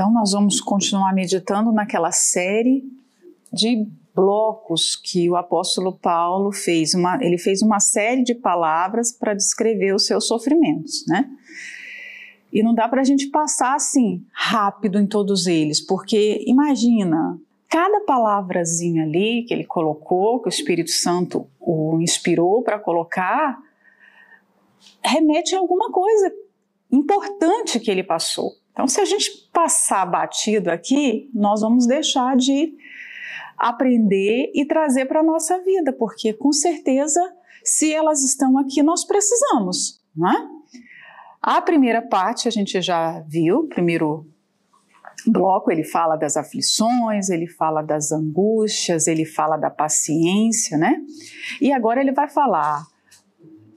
Então, nós vamos continuar meditando naquela série de blocos que o apóstolo Paulo fez. Uma, ele fez uma série de palavras para descrever os seus sofrimentos, né? E não dá para a gente passar assim rápido em todos eles, porque imagina, cada palavrazinha ali que ele colocou, que o Espírito Santo o inspirou para colocar, remete a alguma coisa importante que ele passou. Então, se a gente passar batido aqui, nós vamos deixar de aprender e trazer para a nossa vida, porque com certeza, se elas estão aqui, nós precisamos, não é? A primeira parte a gente já viu, primeiro bloco ele fala das aflições, ele fala das angústias, ele fala da paciência, né? E agora ele vai falar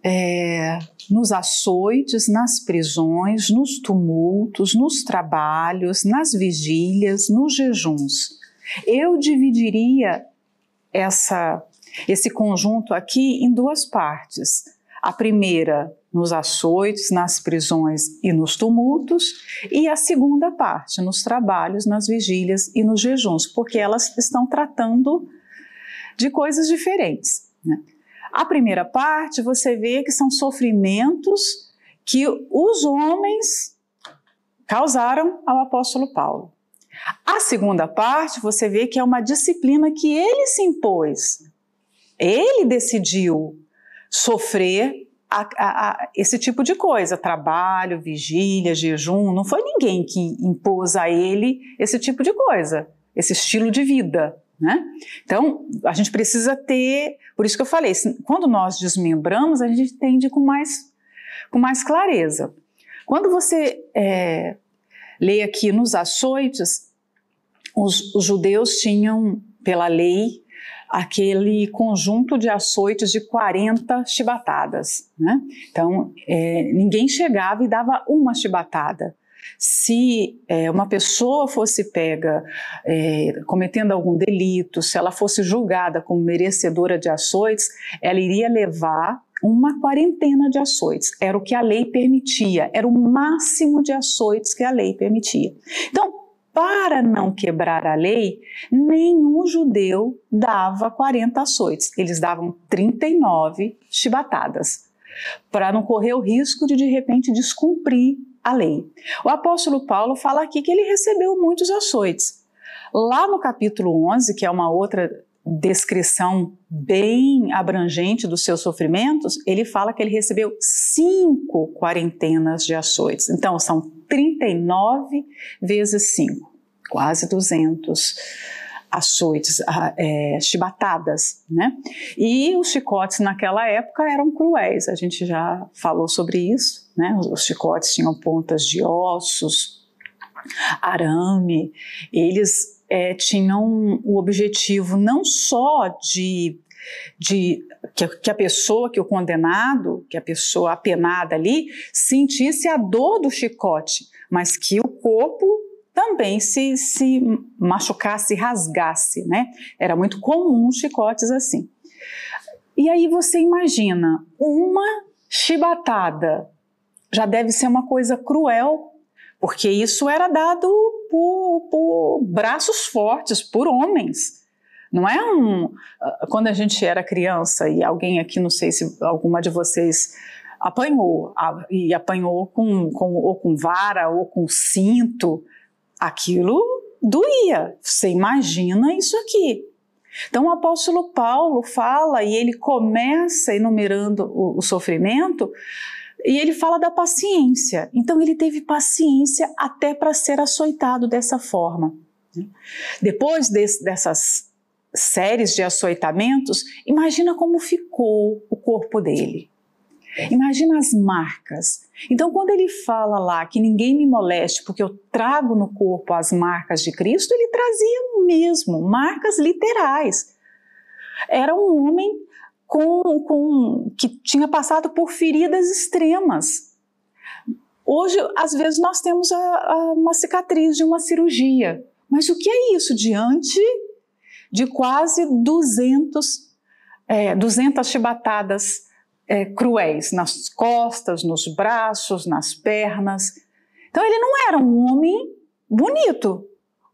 é, nos açoites, nas prisões, nos tumultos, nos trabalhos, nas vigílias, nos jejuns. Eu dividiria essa, esse conjunto aqui em duas partes. A primeira, nos açoites, nas prisões e nos tumultos, e a segunda parte, nos trabalhos, nas vigílias e nos jejuns, porque elas estão tratando de coisas diferentes. Né? A primeira parte, você vê que são sofrimentos que os homens causaram ao apóstolo Paulo. A segunda parte, você vê que é uma disciplina que ele se impôs. Ele decidiu sofrer a, a, a, esse tipo de coisa, trabalho, vigília, jejum. Não foi ninguém que impôs a ele esse tipo de coisa, esse estilo de vida. Né? Então, a gente precisa ter, por isso que eu falei, quando nós desmembramos, a gente entende com mais, com mais clareza. Quando você é, lê aqui nos açoites, os, os judeus tinham, pela lei, aquele conjunto de açoites de 40 chibatadas. Né? Então, é, ninguém chegava e dava uma chibatada. Se é, uma pessoa fosse pega é, cometendo algum delito, se ela fosse julgada como merecedora de açoites, ela iria levar uma quarentena de açoites. Era o que a lei permitia, era o máximo de açoites que a lei permitia. Então, para não quebrar a lei, nenhum judeu dava 40 açoites, eles davam 39 chibatadas, para não correr o risco de de repente descumprir a lei. O apóstolo Paulo fala aqui que ele recebeu muitos açoites. Lá no capítulo 11, que é uma outra descrição bem abrangente dos seus sofrimentos, ele fala que ele recebeu cinco quarentenas de açoites. Então, são 39 vezes 5, quase 200 açoites, ah, é, chibatadas, né? E os chicotes naquela época eram cruéis, a gente já falou sobre isso, né? Os chicotes tinham pontas de ossos, arame, eles é, tinham o objetivo não só de, de que, que, a pessoa, que o condenado, que a pessoa apenada ali, sentisse a dor do chicote, mas que o corpo também se, se machucasse, rasgasse, né? Era muito comum chicotes assim. E aí você imagina, uma chibatada já deve ser uma coisa cruel porque isso era dado por, por braços fortes, por homens. Não é um. Ah, quando a gente era criança e alguém aqui, não sei se alguma de vocês apanhou, e apanhou com, com, ou com vara ou com cinto, aquilo doía. Você imagina isso aqui. Então o apóstolo Paulo fala e ele começa enumerando o, o sofrimento e ele fala da paciência. Então ele teve paciência até para ser açoitado dessa forma. Depois dessas séries de açoitamentos, imagina como ficou o corpo dele. Imagina as marcas. Então, quando ele fala lá que ninguém me moleste porque eu trago no corpo as marcas de Cristo, ele trazia mesmo marcas literais. Era um homem com, com, que tinha passado por feridas extremas. Hoje, às vezes, nós temos a, a, uma cicatriz de uma cirurgia, mas o que é isso diante de quase 200, é, 200 chibatadas é, cruéis nas costas, nos braços, nas pernas? Então, ele não era um homem bonito,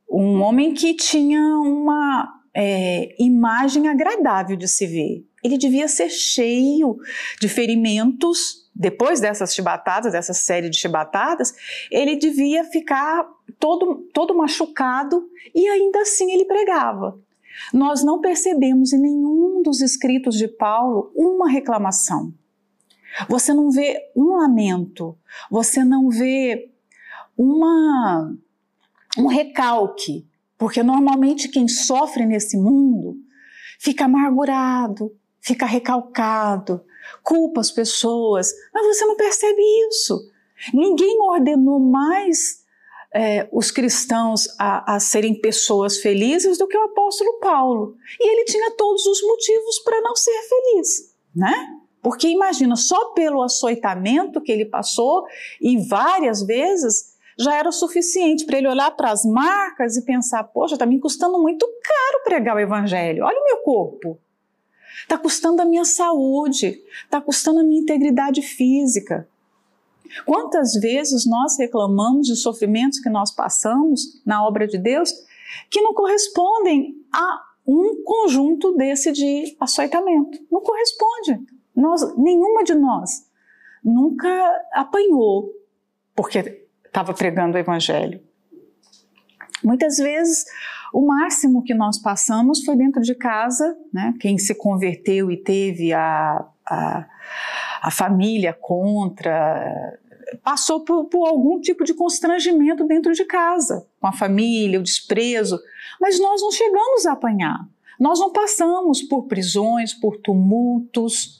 um homem que tinha uma é, imagem agradável de se ver. Ele devia ser cheio de ferimentos. Depois dessas chibatadas, dessa série de chibatadas, ele devia ficar todo, todo machucado e ainda assim ele pregava. Nós não percebemos em nenhum dos escritos de Paulo uma reclamação. Você não vê um lamento, você não vê uma, um recalque, porque normalmente quem sofre nesse mundo fica amargurado, fica recalcado, culpa as pessoas, mas você não percebe isso. Ninguém ordenou mais é, os cristãos a, a, serem pessoas felizes do que o apóstolo Paulo. E ele tinha todos os motivos para não ser feliz, né? Porque imagina, só pelo açoitamento que ele passou e várias vezes já era o suficiente para ele olhar para as marcas e pensar: poxa, está me custando muito caro pregar o evangelho. Olha o meu corpo. Está custando a minha saúde, está custando a minha integridade física. Quantas vezes nós reclamamos de sofrimentos que nós passamos na obra de Deus que não correspondem a um conjunto desse de açoitamento? Não corresponde. Nós, nenhuma de nós nunca apanhou porque estava pregando o evangelho. Muitas vezes o máximo que nós passamos foi dentro de casa, né? Quem se converteu e teve a, a, a família contra, passou por, por, algum tipo de constrangimento dentro de casa, com a família, o desprezo, mas nós não chegamos a apanhar. Nós não passamos por prisões, por tumultos.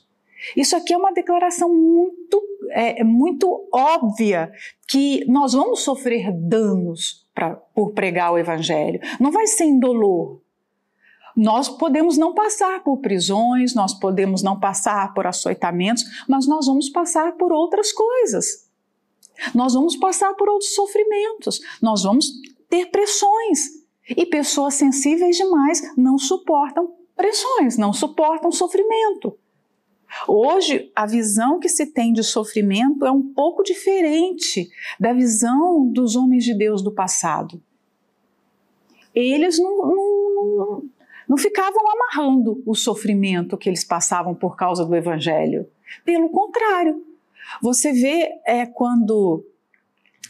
Isso aqui é uma declaração muito, é, muito óbvia que nós vamos sofrer danos pra, por pregar o Evangelho. Não vai ser indolor. Nós podemos não passar por prisões, nós podemos não passar por açoitamentos, mas nós vamos passar por outras coisas. Nós vamos passar por outros sofrimentos, nós vamos ter pressões. E pessoas sensíveis demais não suportam pressões, não suportam sofrimento. Hoje, a visão que se tem de sofrimento é um pouco diferente da visão dos homens de Deus do passado. Eles não, não, não, não ficavam amarrando o sofrimento que eles passavam por causa do Evangelho. Pelo contrário, você vê é, quando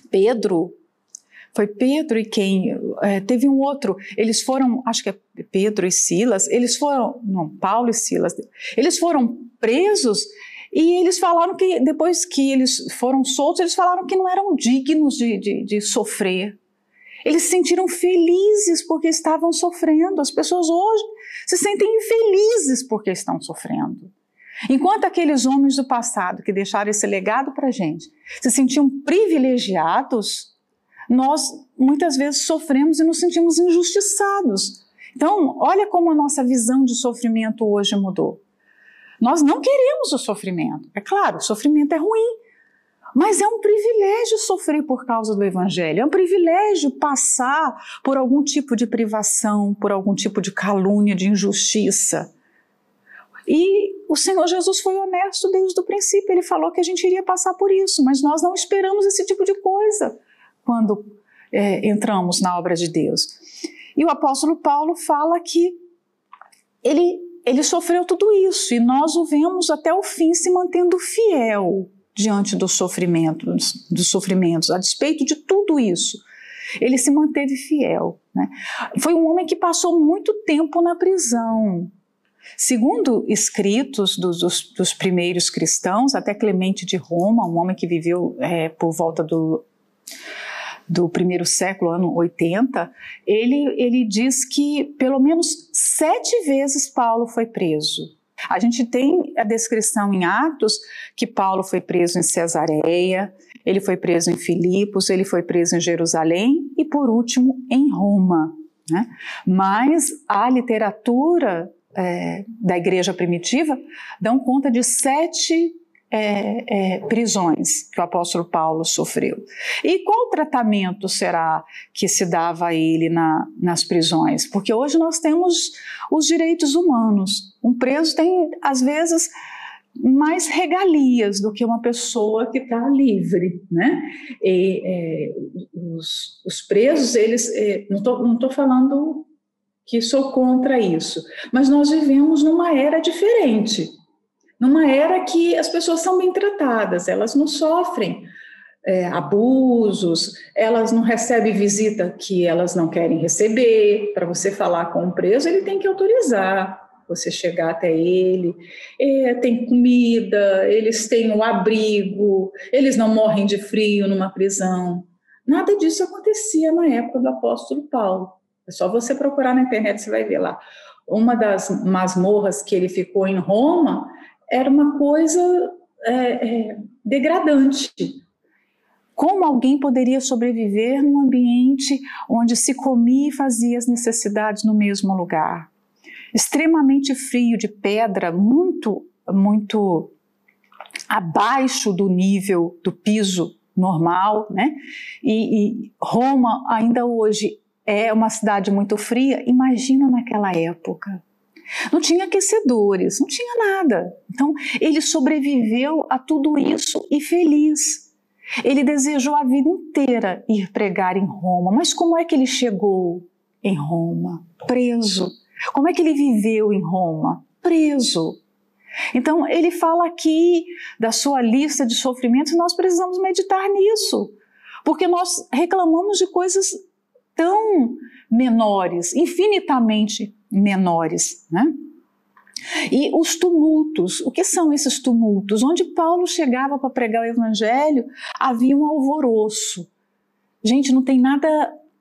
Pedro foi Pedro e quem? É, teve um outro. Eles foram, acho que é Pedro e Silas, eles foram, não, Paulo e Silas, eles foram presos e eles falaram que depois que eles foram soltos, eles falaram que não eram dignos de, de, de sofrer. Eles se sentiram felizes porque estavam sofrendo. As pessoas hoje se sentem infelizes porque estão sofrendo. Enquanto aqueles homens do passado que deixaram esse legado para a gente se sentiam privilegiados, nós muitas vezes sofremos e nos sentimos injustiçados. Então, olha como a nossa visão de sofrimento hoje mudou. Nós não queremos o sofrimento. É claro, o sofrimento é ruim, mas é um privilégio sofrer por causa do Evangelho, é um privilégio passar por algum tipo de privação, por algum tipo de calúnia, de injustiça. E o Senhor Jesus foi honesto desde o princípio, ele falou que a gente iria passar por isso, mas nós não esperamos esse tipo de coisa quando é, entramos na obra de Deus. E o apóstolo Paulo fala que ele, ele sofreu tudo isso e nós o vemos até o fim se mantendo fiel diante do sofrimento, dos sofrimentos, a despeito de tudo isso. Ele se manteve fiel. Né? Foi um homem que passou muito tempo na prisão. Segundo escritos dos, dos, dos primeiros cristãos, até Clemente de Roma, um homem que viveu é, por volta do do primeiro século, ano 80, ele, ele diz que pelo menos sete vezes Paulo foi preso. A gente tem a descrição em Atos que Paulo foi preso em Cesareia, ele foi preso em Filipos, ele foi preso em Jerusalém e, por último, em Roma. Né? Mas a literatura é, da igreja primitiva dão conta de sete é, é, prisões que o apóstolo Paulo sofreu. E qual tratamento será que se dava a ele na, nas prisões? Porque hoje nós temos os direitos humanos. Um preso tem, às vezes, mais regalias do que uma pessoa que está livre, né? E, é, os, os, presos, eles, é, não estou não falando que sou contra isso, mas nós vivemos numa era diferente, numa era que as pessoas são bem tratadas, elas não sofrem é, abusos, elas não recebem visita que elas não querem receber. Para você falar com um preso, ele tem que autorizar você chegar até ele. É, tem comida, eles têm o abrigo, eles não morrem de frio numa prisão. Nada disso acontecia na época do apóstolo Paulo. É só você procurar na internet, você vai ver lá. Uma das masmorras que ele ficou em Roma era uma coisa é, é, degradante. Como alguém poderia sobreviver num ambiente onde se comia e fazia as necessidades no mesmo lugar? extremamente frio, de pedra, muito, muito abaixo do nível do piso normal, né? E, e, Roma ainda hoje é uma cidade muito fria. Imagina naquela época. Não tinha aquecedores, não tinha nada. Então ele sobreviveu a tudo isso e feliz. Ele desejou a vida inteira ir pregar em Roma, mas como é que ele chegou em Roma? Preso como é que ele viveu em Roma? Preso. Então, ele fala aqui da sua lista de sofrimentos e nós precisamos meditar nisso, porque nós reclamamos de coisas tão menores, infinitamente menores, né? E os tumultos, o que são esses tumultos? Onde Paulo chegava para pregar o evangelho, havia um alvoroço. Gente, não tem nada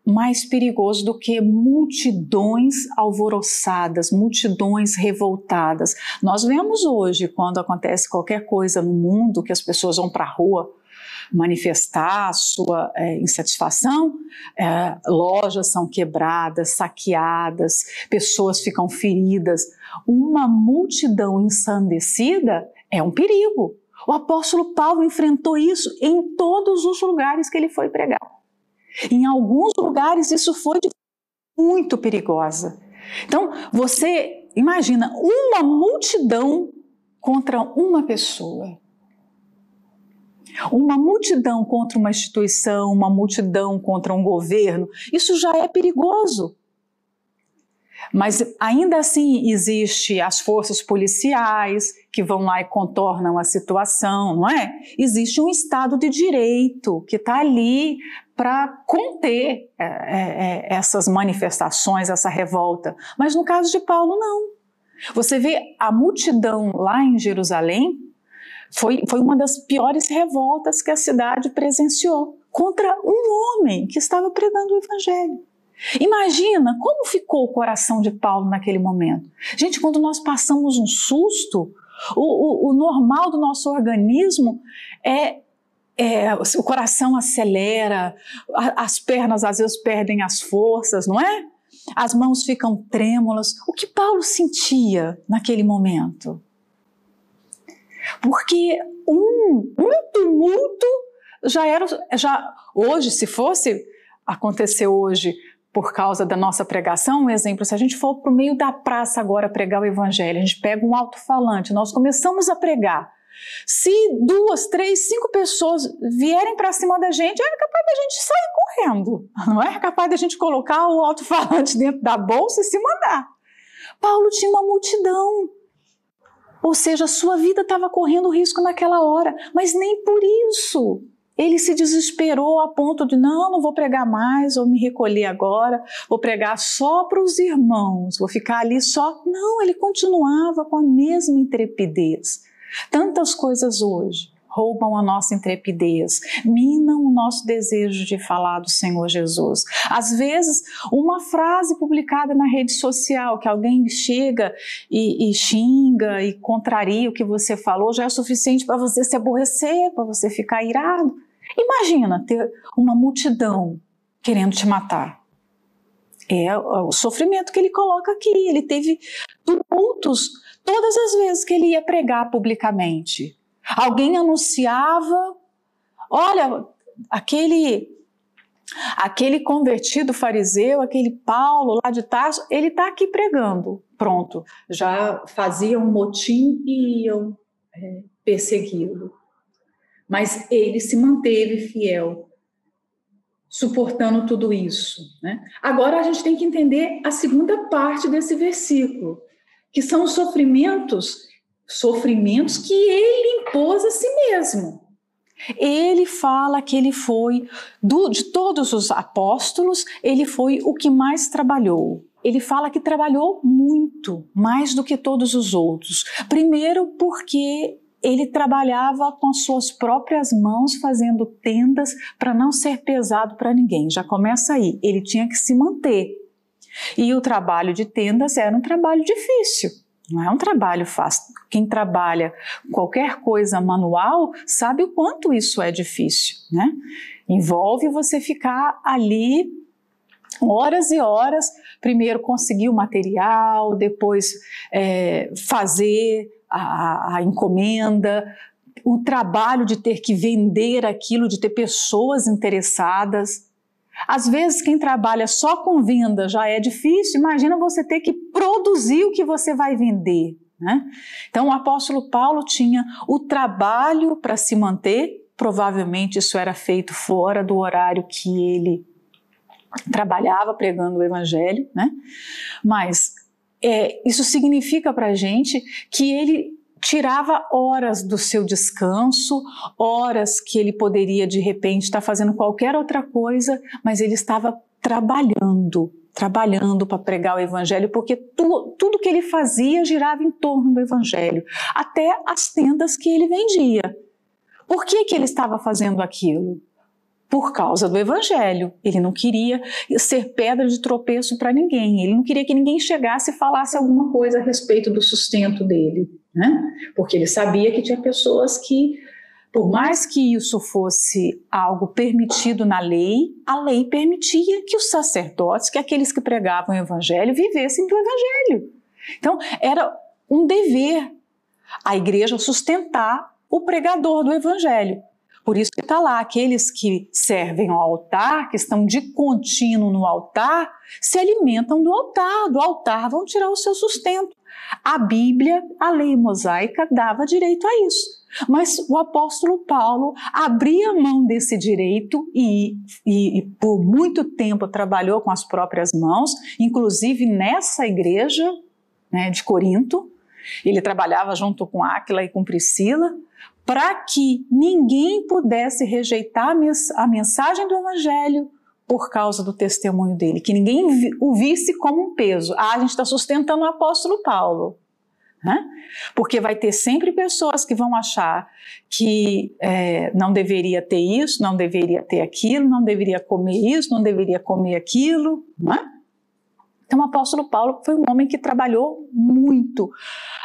mais perigoso do que multidões alvoroçadas, multidões revoltadas. Nós vemos hoje, quando acontece qualquer coisa no mundo, que as pessoas vão para a rua manifestar sua é, insatisfação, é, lojas são quebradas, saqueadas, pessoas ficam feridas. Uma multidão ensandecida é um perigo. O apóstolo Paulo enfrentou isso em todos os lugares que ele foi pregar. Em alguns lugares isso foi muito perigosa. Então, você imagina uma multidão contra uma pessoa. Uma multidão contra uma instituição, uma multidão contra um governo, isso já é perigoso. Mas ainda assim existe as forças policiais que vão lá e contornam a situação, não é? Existe um Estado de Direito que está ali para conter é, é, é, essas manifestações, essa revolta. Mas no caso de Paulo, não. Você vê a multidão lá em Jerusalém, foi, foi uma das piores revoltas que a cidade presenciou contra um homem que estava pregando o evangelho. Imagina como ficou o coração de Paulo naquele momento. Gente, quando nós passamos um susto, o, o, o normal do nosso organismo é é, o coração acelera, as pernas às vezes perdem as forças, não é? As mãos ficam trêmulas. O que Paulo sentia naquele momento? Porque um, um tumulto já era, já hoje, se fosse acontecer hoje por causa da nossa pregação, um exemplo, se a gente for para o meio da praça agora pregar o evangelho, a gente pega um alto-falante, nós começamos a pregar, se duas, três, cinco pessoas vierem para cima da gente, é capaz da gente sair correndo, não é? é capaz da gente colocar o alto-falante dentro da bolsa e se mandar. Paulo tinha uma multidão. Ou seja, a sua vida estava correndo risco naquela hora, mas nem por isso ele se desesperou a ponto de não, não vou pregar mais, vou me recolher agora, vou pregar só para os irmãos, vou ficar ali só. Não, ele continuava com a mesma intrepidez. Tantas coisas hoje roubam a nossa intrepidez, minam o nosso desejo de falar do Senhor Jesus. Às vezes, uma frase publicada na rede social que alguém chega e, e xinga e contraria o que você falou já é suficiente para você se aborrecer, para você ficar irado. Imagina ter uma multidão querendo te matar. É o sofrimento que ele coloca aqui. Ele teve tumultos todas as vezes que ele ia pregar publicamente. Alguém anunciava: olha, aquele aquele convertido fariseu, aquele Paulo lá de Tarso, ele está aqui pregando. Pronto, já faziam motim e iam é, persegui-lo. Mas ele se manteve fiel, suportando tudo isso. Né? Agora a gente tem que entender a segunda parte desse versículo, que são os sofrimentos, sofrimentos que ele impôs a si mesmo. Ele fala que ele foi, do, de todos os apóstolos, ele foi o que mais trabalhou. Ele fala que trabalhou muito, mais do que todos os outros. Primeiro, porque ele trabalhava com as suas próprias mãos, fazendo tendas para não ser pesado para ninguém. Já começa aí. Ele tinha que se manter. E o trabalho de tendas era um trabalho difícil. Não é um trabalho fácil. Quem trabalha qualquer coisa manual sabe o quanto isso é difícil, né? Envolve você ficar ali horas e horas, primeiro conseguir o material, depois é, fazer a, a encomenda, o trabalho de ter que vender aquilo, de ter pessoas interessadas. Às vezes, quem trabalha só com venda já é difícil, imagina você ter que produzir o que você vai vender. Né? Então, o apóstolo Paulo tinha o trabalho para se manter, provavelmente isso era feito fora do horário que ele trabalhava pregando o evangelho, né? mas é, isso significa para a gente que ele tirava horas do seu descanso, horas que ele poderia de repente estar fazendo qualquer outra coisa, mas ele estava trabalhando, trabalhando para pregar o evangelho, porque tu, tudo que ele fazia girava em torno do evangelho, até as tendas que ele vendia. Por que, que ele estava fazendo aquilo? por causa do evangelho. Ele não queria ser pedra de tropeço para ninguém. Ele não queria que ninguém chegasse e falasse alguma coisa a respeito do sustento dele, né? Porque ele sabia que tinha pessoas que por mais que isso fosse algo permitido na lei, a lei permitia que os sacerdotes, que aqueles que pregavam o evangelho, vivessem do evangelho. Então, era um dever a igreja sustentar o pregador do evangelho. Por isso que está lá, aqueles que servem ao altar, que estão de contínuo no altar, se alimentam do altar, do altar vão tirar o seu sustento. A Bíblia, a lei mosaica, dava direito a isso. Mas o apóstolo Paulo abria mão desse direito e, e, e, por muito tempo trabalhou com as próprias mãos, inclusive nessa igreja né, de Corinto. Ele trabalhava junto com Áquila e com Priscila, para que ninguém pudesse rejeitar a mensagem do Evangelho por causa do testemunho dele, que ninguém o visse como um peso. Ah, a gente está sustentando o apóstolo Paulo. Né? Porque vai ter sempre pessoas que vão achar que é, não deveria ter isso, não deveria ter aquilo, não deveria comer isso, não deveria comer aquilo. Né? Então, o apóstolo Paulo foi um homem que trabalhou muito,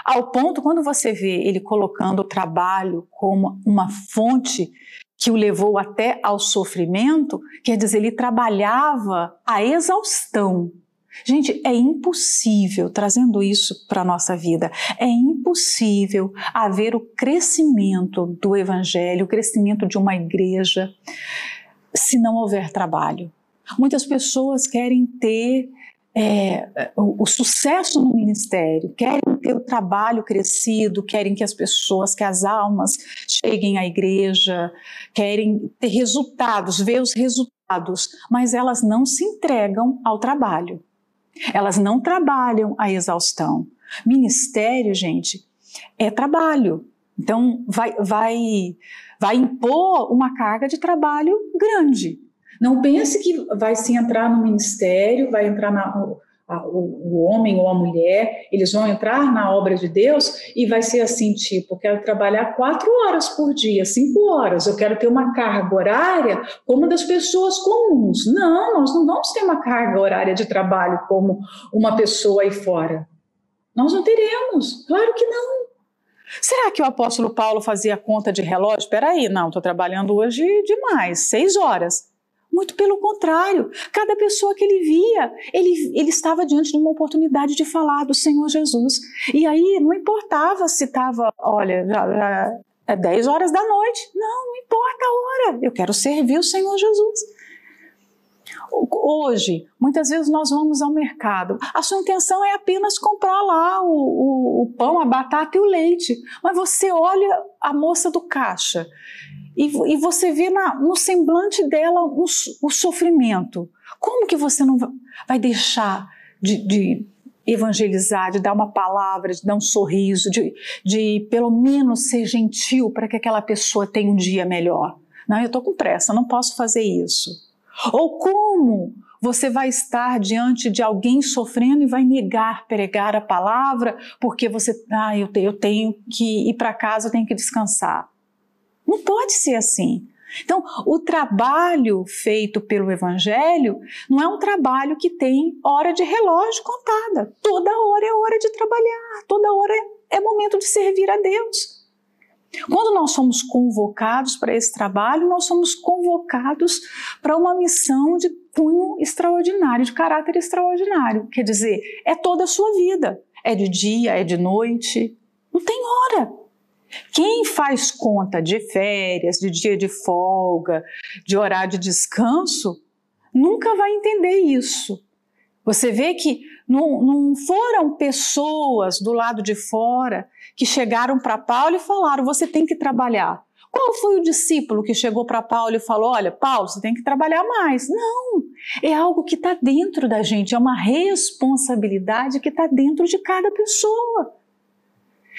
ao ponto, quando você vê ele colocando o trabalho como uma fonte que o levou até ao sofrimento, quer dizer, ele trabalhava a exaustão. Gente, é impossível, trazendo isso para a nossa vida, é impossível haver o crescimento do evangelho, o crescimento de uma igreja, se não houver trabalho. Muitas pessoas querem ter é, o, o, sucesso no ministério, querem ter o trabalho crescido, querem que as pessoas, que as almas cheguem à igreja, querem ter resultados, ver os resultados, mas elas não se entregam ao trabalho. Elas não trabalham a exaustão. Ministério, gente, é trabalho. Então, vai, vai, vai impor uma carga de trabalho grande. Não pense que vai se entrar no ministério, vai entrar na, a, o, o, homem ou a mulher, eles vão entrar na obra de Deus e vai ser assim, tipo, quero trabalhar quatro horas por dia, cinco horas, eu quero ter uma carga horária como das pessoas comuns. Não, nós não vamos ter uma carga horária de trabalho como uma pessoa aí fora. Nós não teremos, claro que não. Será que o apóstolo Paulo fazia conta de relógio? Espera aí, não, estou trabalhando hoje demais, seis horas. Muito pelo contrário, cada pessoa que ele via, ele, ele estava diante de uma oportunidade de falar do Senhor Jesus. E aí não importava se estava, olha, já, já é 10 horas da noite. Não, não importa a hora. Eu quero servir o Senhor Jesus. Hoje, muitas vezes nós vamos ao mercado, a sua intenção é apenas comprar lá o, o, o pão, a batata e o leite, mas você olha a moça do caixa e, e você vê na, no semblante dela o, o, sofrimento. Como que você não vai deixar de, de evangelizar, de dar uma palavra, de dar um sorriso, de, de pelo menos ser gentil para que aquela pessoa tenha um dia melhor? Não, eu estou com pressa, não posso fazer isso. Ou como você vai estar diante de alguém sofrendo e vai negar pregar a palavra porque você, ah, eu, eu tenho que ir para casa, eu tenho que descansar. Não pode ser assim. Então, o trabalho feito pelo Evangelho não é um trabalho que tem hora de relógio contada. Toda hora é hora de trabalhar, toda hora é momento de servir a Deus. Quando nós somos convocados para esse trabalho, nós somos convocados para uma missão de cunho extraordinário, de caráter extraordinário. Quer dizer, é toda a sua vida. É de dia, é de noite, não tem hora. Quem faz conta de férias, de dia de folga, de horário de descanso, nunca vai entender isso. Você vê que não, não foram pessoas do lado de fora que chegaram para Paulo e falaram: você tem que trabalhar. Qual foi o discípulo que chegou para Paulo e falou: Olha, Paulo, você tem que trabalhar mais? Não, é algo que está dentro da gente, é uma responsabilidade que está dentro de cada pessoa.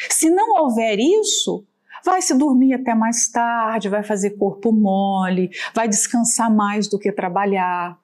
Se não houver isso, vai se dormir até mais tarde, vai fazer corpo mole, vai descansar mais do que trabalhar.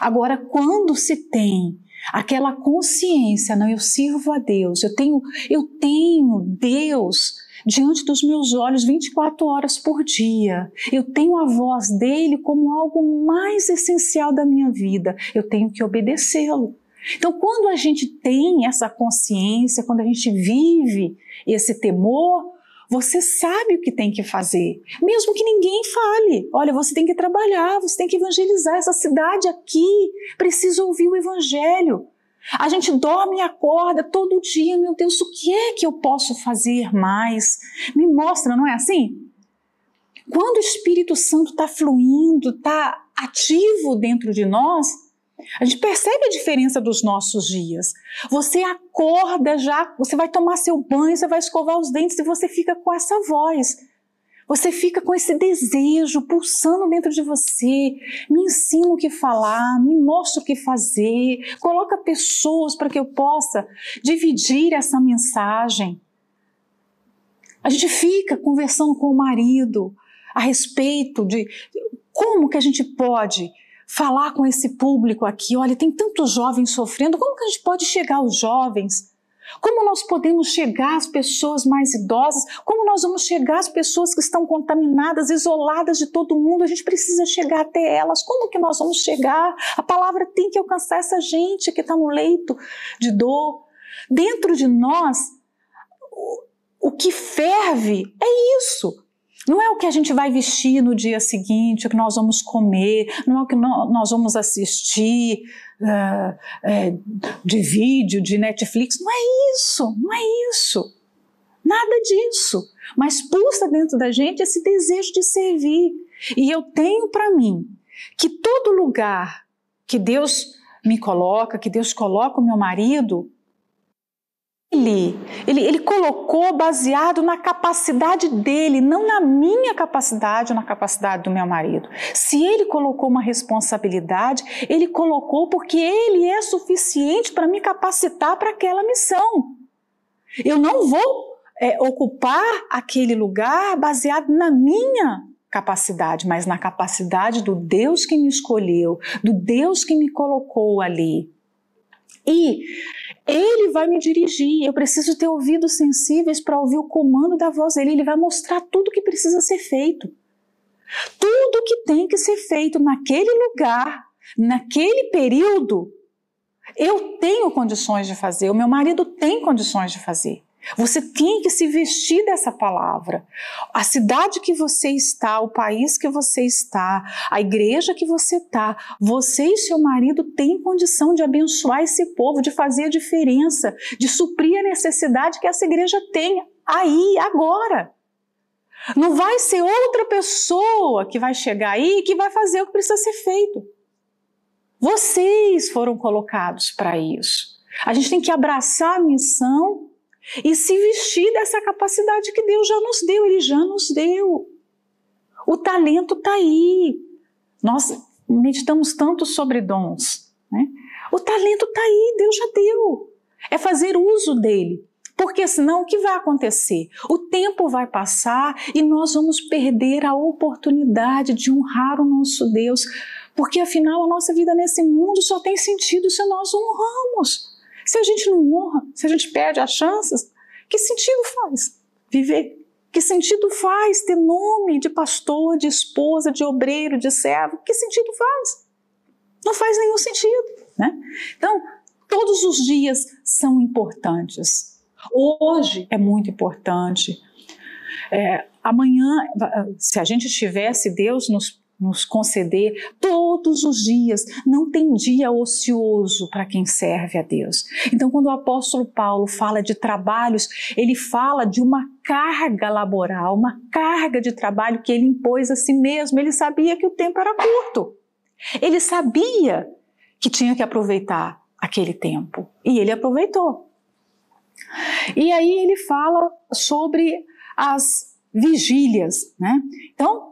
Agora, quando se tem aquela consciência, não, eu sirvo a Deus, eu tenho, eu tenho Deus diante dos meus olhos 24 horas por dia. Eu tenho a voz dele como algo mais essencial da minha vida. Eu tenho que obedecê-lo. Então, quando a gente tem essa consciência, quando a gente vive esse temor, você sabe o que tem que fazer, mesmo que ninguém fale. Olha, você tem que trabalhar, você tem que evangelizar essa cidade aqui, precisa ouvir o evangelho. A gente dorme e acorda todo dia, meu Deus, o que é que eu posso fazer mais? Me mostra, não é assim? Quando o Espírito Santo está fluindo, está ativo dentro de nós, a gente percebe a diferença dos nossos dias. Você acorda já, você vai tomar seu banho, você vai escovar os dentes e você fica com essa voz. Você fica com esse desejo pulsando dentro de você. Me ensina o que falar, me mostra o que fazer, coloca pessoas para que eu possa dividir essa mensagem. A gente fica conversando com o marido a respeito de como que a gente pode falar com esse público aqui. Olha, tem tantos jovens sofrendo, como que a gente pode chegar aos jovens? Como nós podemos chegar às pessoas mais idosas? Como nós vamos chegar às pessoas que estão contaminadas, isoladas de todo mundo? A gente precisa chegar até elas. Como que nós vamos chegar? A palavra tem que alcançar essa gente que está no leito de dor. Dentro de nós, o que ferve é isso. Não é o que a gente vai vestir no dia seguinte, o que nós vamos comer, não é o que nós vamos assistir uh, de vídeo, de Netflix. Não é isso, não é isso. Nada disso. Mas pulsa dentro da gente esse desejo de servir. E eu tenho para mim que todo lugar que Deus me coloca, que Deus coloca o meu marido, ele, ele, colocou baseado na capacidade dele, não na minha capacidade ou na capacidade do meu marido. Se ele colocou uma responsabilidade, ele colocou porque ele é suficiente para me capacitar para aquela missão. Eu não vou é, ocupar aquele lugar baseado na minha capacidade, mas na capacidade do Deus que me escolheu, do Deus que me colocou ali. E ele vai me dirigir. Eu preciso ter ouvidos sensíveis para ouvir o comando da voz dele. Ele vai mostrar tudo o que precisa ser feito. Tudo que tem que ser feito naquele lugar, naquele período, eu tenho condições de fazer, o meu marido tem condições de fazer. Você tem que se vestir dessa palavra. A cidade que você está, o país que você está, a igreja que você está, você e seu marido têm condição de abençoar esse povo, de fazer a diferença, de suprir a necessidade que essa igreja tem aí, agora. Não vai ser outra pessoa que vai chegar aí e que vai fazer o que precisa ser feito. Vocês foram colocados para isso. A gente tem que abraçar a missão e se vestir dessa capacidade que Deus já nos deu, Ele já nos deu. O talento está aí. Nós meditamos tanto sobre dons. Né? O talento está aí, Deus já deu. É fazer uso dele. Porque senão o que vai acontecer? O tempo vai passar e nós vamos perder a oportunidade de honrar o nosso Deus. Porque afinal a nossa vida nesse mundo só tem sentido se nós honramos. Se a gente não honra, se a gente perde as chances, que sentido faz viver? Que sentido faz ter nome de pastor, de esposa, de obreiro, de servo? Que sentido faz? Não faz nenhum sentido, né? Então, todos os dias são importantes. Hoje é muito importante. É, amanhã, se a gente tivesse Deus nos nos conceder todos os dias. Não tem dia ocioso para quem serve a Deus. Então, quando o apóstolo Paulo fala de trabalhos, ele fala de uma carga laboral, uma carga de trabalho que ele impôs a si mesmo. Ele sabia que o tempo era curto. Ele sabia que tinha que aproveitar aquele tempo e ele aproveitou. E aí ele fala sobre as vigílias, né? Então,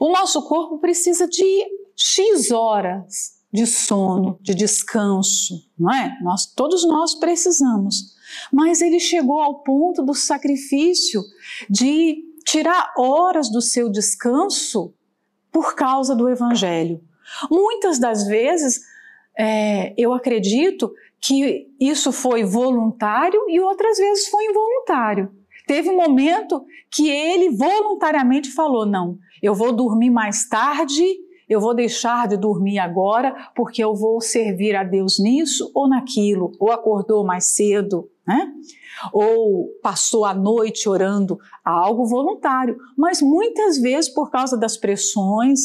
o nosso corpo precisa de X horas de sono, de descanso, não é? Nós, todos nós precisamos. Mas ele chegou ao ponto do sacrifício de tirar horas do seu descanso por causa do evangelho. Muitas das vezes, é, eu acredito que isso foi voluntário e outras vezes foi involuntário. Teve um momento que ele voluntariamente falou: não, eu vou dormir mais tarde, eu vou deixar de dormir agora porque eu vou servir a Deus nisso ou naquilo, ou acordou mais cedo, né? Ou passou a noite orando, algo voluntário, mas muitas vezes por causa das pressões,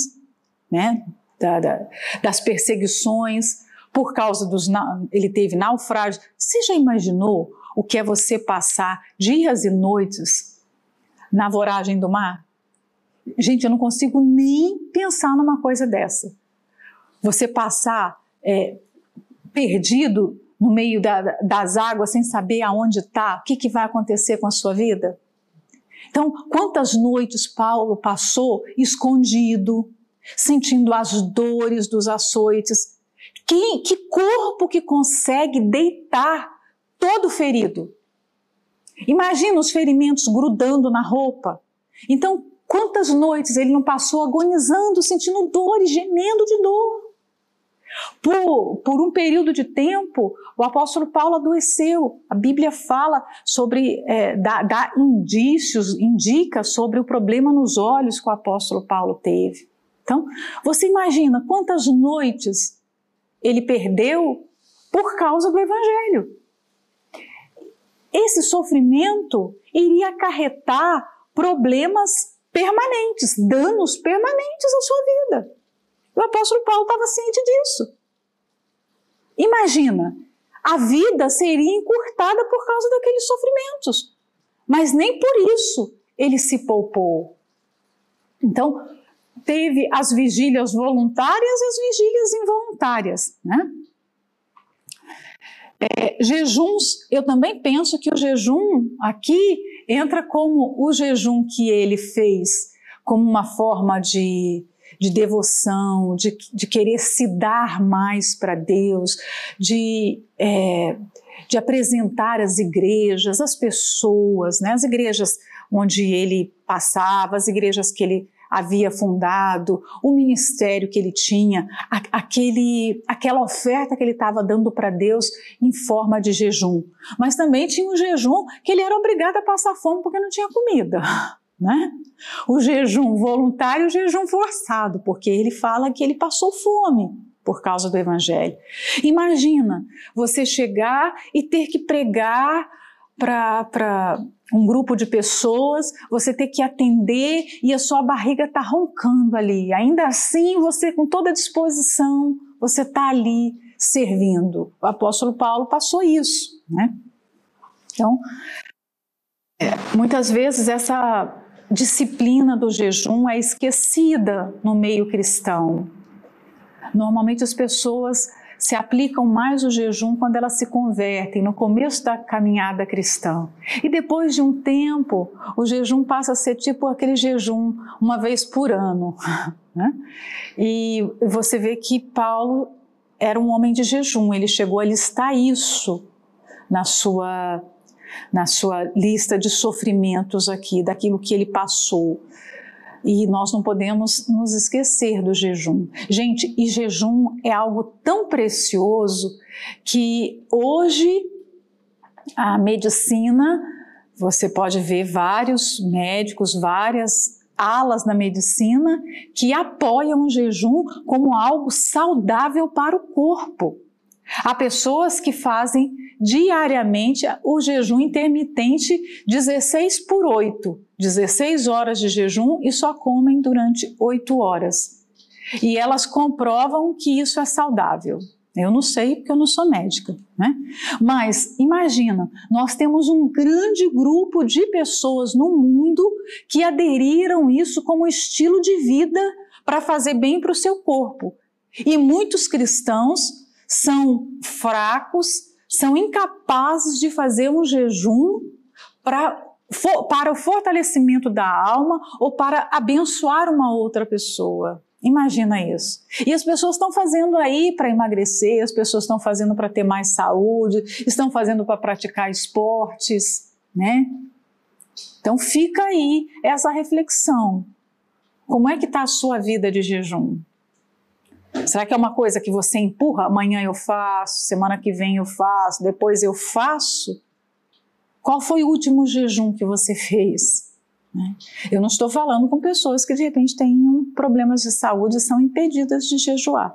né? Da, da, das perseguições, por causa dos. Ele teve naufrágio. Você já imaginou o que é você passar dias e noites na voragem do mar? Gente, eu não consigo nem pensar numa coisa dessa. Você passar é, perdido no meio da, das águas sem saber aonde está, o que, que vai acontecer com a sua vida? Então, quantas noites Paulo passou escondido, sentindo as dores dos açoites? Que, que corpo que consegue deitar todo ferido? Imagina os ferimentos grudando na roupa. Então, Quantas noites ele não passou agonizando, sentindo dor e gemendo de dor? Por, por um período de tempo, o apóstolo Paulo adoeceu. A Bíblia fala sobre, é, dá, dá indícios, indica sobre o problema nos olhos que o apóstolo Paulo teve. Então, você imagina quantas noites ele perdeu por causa do Evangelho. Esse sofrimento iria acarretar problemas permanentes, danos permanentes à sua vida. O apóstolo Paulo estava ciente disso. Imagina, a vida seria encurtada por causa daqueles sofrimentos, mas nem por isso ele se poupou. Então, teve as vigílias voluntárias e as vigílias involuntárias, né? É, jejuns, eu também penso que o jejum aqui entra como o jejum que ele fez como uma forma de, de devoção, de, de querer se dar mais para Deus, de, é, de apresentar as igrejas, as pessoas, né? as igrejas onde ele passava, as igrejas que ele havia fundado, o ministério que ele tinha, aquele, aquela oferta que ele estava dando para Deus em forma de jejum. Mas também tinha um jejum que ele era obrigado a passar fome porque não tinha comida. Né? O jejum voluntário e o jejum forçado, porque ele fala que ele passou fome por causa do evangelho. Imagina você chegar e ter que pregar para um grupo de pessoas, você ter que atender e a sua barriga está roncando ali. Ainda assim, você com toda a disposição, você está ali servindo. O apóstolo Paulo passou isso, né? Então, é, muitas vezes essa disciplina do jejum é esquecida no meio cristão. Normalmente as pessoas se aplicam mais o jejum quando elas se convertem, no começo da caminhada cristã. E depois de um tempo, o jejum passa a ser tipo aquele jejum uma vez por ano. Né? E você vê que Paulo era um homem de jejum, ele chegou a listar isso na sua, na sua lista de sofrimentos aqui, daquilo que ele passou e nós não podemos nos esquecer do jejum. Gente, e jejum é algo tão precioso que hoje a medicina, você pode ver vários médicos, várias alas da medicina que apoiam o jejum como algo saudável para o corpo. Há pessoas que fazem diariamente o jejum intermitente 16 por 8, 16 horas de jejum e só comem durante 8 horas. E elas comprovam que isso é saudável. Eu não sei porque eu não sou médica, né? Mas imagina, nós temos um grande grupo de pessoas no mundo que aderiram isso como estilo de vida para fazer bem para o seu corpo. E muitos cristãos são fracos, são incapazes de fazer um jejum para para o fortalecimento da alma ou para abençoar uma outra pessoa. Imagina isso. E as pessoas estão fazendo aí para emagrecer, as pessoas estão fazendo para ter mais saúde, estão fazendo para praticar esportes, né? Então fica aí essa reflexão. Como é que está a sua vida de jejum? Será que é uma coisa que você empurra? Amanhã eu faço, semana que vem eu faço, depois eu faço? Qual foi o último jejum que você fez? Né? Eu não estou falando com pessoas que de repente tenham problemas de saúde e são impedidas de jejuar.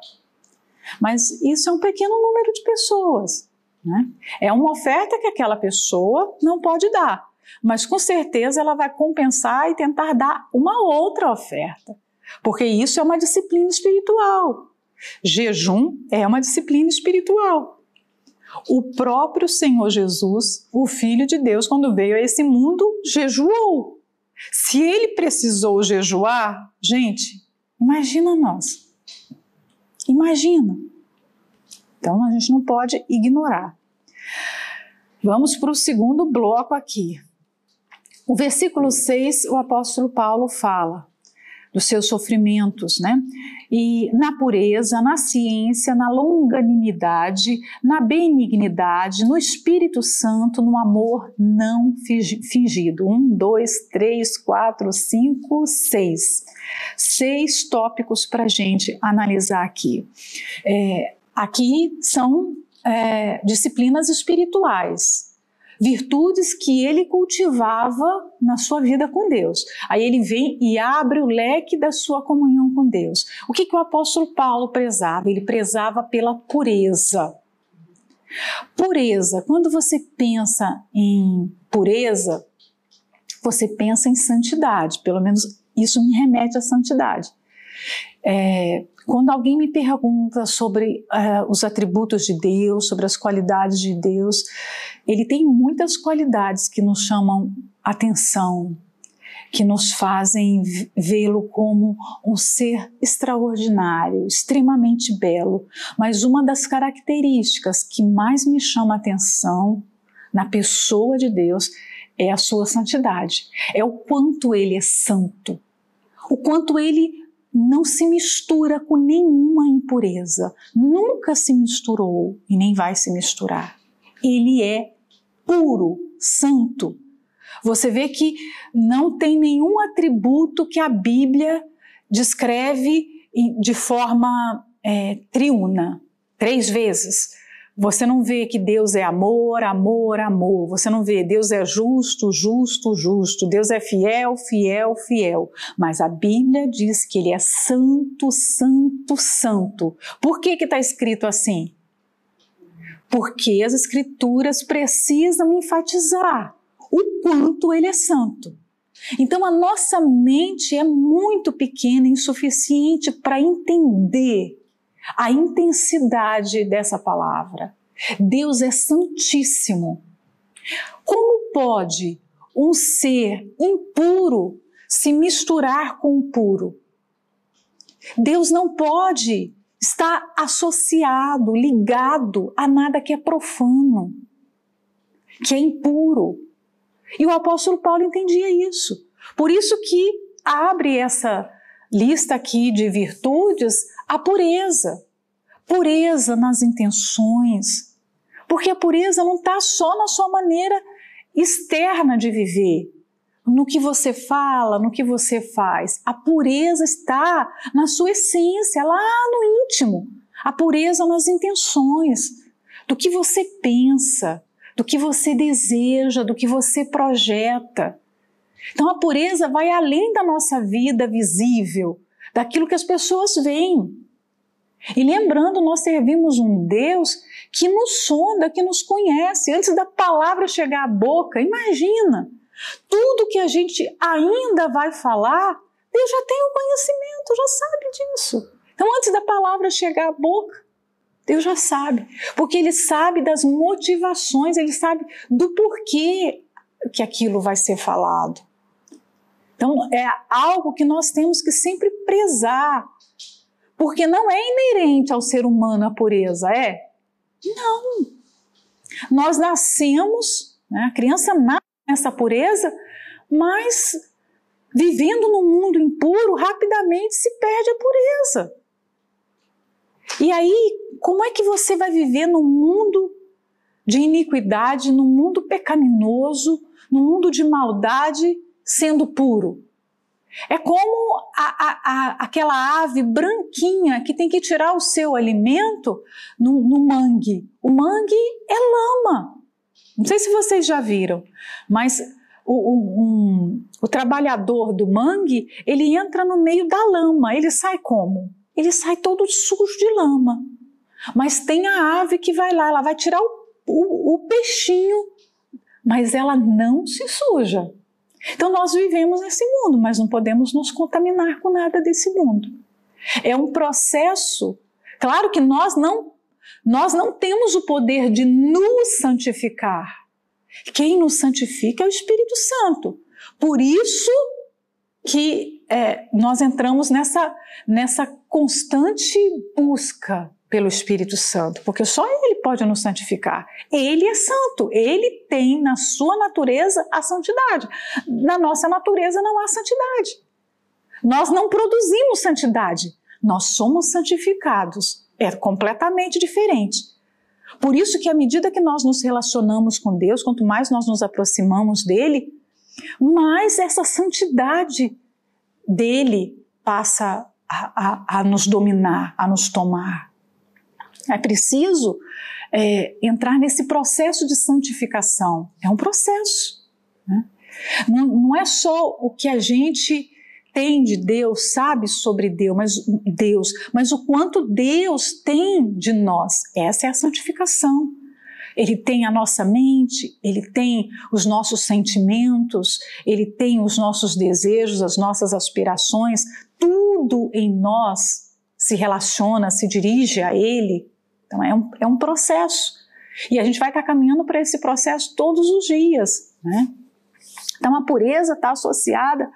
Mas isso é um pequeno número de pessoas. Né? É uma oferta que aquela pessoa não pode dar, mas com certeza ela vai compensar e tentar dar uma outra oferta, porque isso é uma disciplina espiritual. Jejum é uma disciplina espiritual. O próprio Senhor Jesus, o Filho de Deus, quando veio a esse mundo, jejuou. Se ele precisou jejuar, gente, imagina nós. Imagina. Então a gente não pode ignorar. Vamos para o segundo bloco aqui. O versículo 6, o apóstolo Paulo fala: dos seus sofrimentos, né? E na pureza, na ciência, na longanimidade, na benignidade, no Espírito Santo, no amor não fingido. Um, dois, três, quatro, cinco, seis. Seis tópicos para gente analisar aqui. É, aqui são é, disciplinas espirituais, virtudes que ele cultivava na sua vida com Deus. Aí ele vem e abre o leque da sua comunhão com Deus. O que, que o apóstolo Paulo prezava? Ele prezava pela pureza. Pureza, quando você pensa em pureza, você pensa em santidade, pelo menos isso me remete à santidade. É, quando alguém me pergunta sobre uh, os atributos de Deus, sobre as qualidades de Deus, ele tem muitas qualidades que nos chamam atenção, que nos fazem vê-lo como um ser extraordinário, extremamente belo. Mas uma das características que mais me chama atenção na pessoa de Deus é a sua santidade, é o quanto ele é santo, o quanto ele não se mistura com nenhuma impureza, nunca se misturou e nem vai se misturar. Ele é puro, santo. Você vê que não tem nenhum atributo que a Bíblia descreve de forma é, triuna, três vezes. Você não vê que Deus é amor, amor, amor. Você não vê Deus é justo, justo, justo. Deus é fiel, fiel, fiel. Mas a Bíblia diz que Ele é santo, santo, santo. Por que está escrito assim? Porque as Escrituras precisam enfatizar o quanto Ele é santo. Então a nossa mente é muito pequena insuficiente para entender a intensidade dessa palavra. Deus é santíssimo. Como pode um ser impuro se misturar com o puro? Deus não pode está associado, ligado a nada que é profano, que é impuro. E o apóstolo Paulo entendia isso. Por isso que abre essa lista aqui de virtudes a pureza. Pureza nas intenções. Porque a pureza não está só na sua maneira externa de viver, no que você fala, no que você faz. A pureza está na sua essência, lá no íntimo. A pureza nas intenções, do que você pensa, do que você deseja, do que você projeta. Então a pureza vai além da nossa vida visível, daquilo que as pessoas veem. E lembrando, nós servimos um Deus que nos sonda, que nos conhece. Antes da palavra chegar à boca, imagina, tudo que a gente ainda vai falar, Deus já tem o conhecimento, já sabe disso. Então, antes da palavra chegar à boca, Deus já sabe, porque Ele sabe das motivações, Ele sabe do porquê que aquilo vai ser falado. Então, é algo que nós temos que sempre prezar, porque não é inerente ao ser humano a pureza, é? Não. Nós nascemos, né, a criança nasce nessa pureza, mas vivendo num mundo impuro, rapidamente se perde a pureza. E aí, como é que você vai viver num mundo de iniquidade, num mundo pecaminoso, num mundo de maldade, sendo puro? É como a, a, a, aquela ave branquinha que tem que tirar o seu alimento no, no mangue. O mangue é lama. Não sei se vocês já viram, mas o, o, um, o trabalhador do mangue, ele entra no meio da lama. Ele sai como? Ele sai todo sujo de lama. Mas tem a ave que vai lá, ela vai tirar o, o, o peixinho, mas ela não se suja. Então nós vivemos nesse mundo, mas não podemos nos contaminar com nada desse mundo. É um processo. Claro que nós não nós não temos o poder de nos santificar. Quem nos santifica é o Espírito Santo. Por isso que é, nós entramos nessa, nessa constante busca pelo Espírito Santo, porque só Ele pode nos santificar. Ele é santo, Ele tem na sua natureza a santidade. Na nossa natureza não há santidade. Nós não produzimos santidade, nós somos santificados. É completamente diferente. Por isso que à medida que nós nos relacionamos com Deus, quanto mais nós nos aproximamos dele, mais essa santidade dele passa a, a, a nos dominar, a nos tomar. É preciso é, entrar nesse processo de santificação. É um processo. Né? Não, não é só o que a gente tem de Deus, sabe sobre Deus, mas Deus, mas o quanto Deus tem de nós. Essa é a santificação. Ele tem a nossa mente, ele tem os nossos sentimentos, ele tem os nossos desejos, as nossas aspirações, tudo em nós se relaciona, se dirige a ele. Então é um, é um processo. E a gente vai estar caminhando para esse processo todos os dias. Né? Então a pureza está associada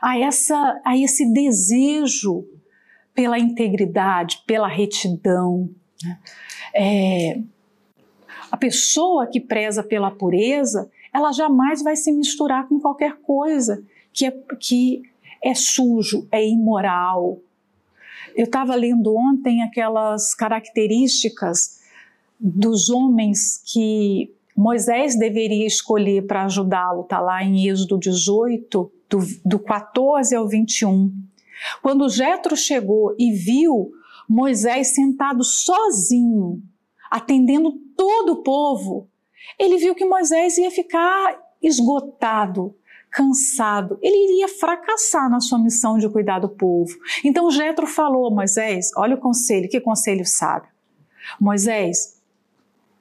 a, essa, a esse desejo pela integridade, pela retidão. Né? É, a pessoa que preza pela pureza, ela jamais vai se misturar com qualquer coisa que é, que é sujo, é imoral, eu estava lendo ontem aquelas características dos homens que Moisés deveria escolher para ajudá-lo, está lá em Êxodo 18, do, do 14 ao 21. Quando Jetro chegou e viu Moisés sentado sozinho, atendendo todo o povo, ele viu que Moisés ia ficar esgotado, cansado, ele iria fracassar na sua missão de cuidar do povo. Então Jetro falou: Moisés, olha o conselho, que conselho sábio. Moisés,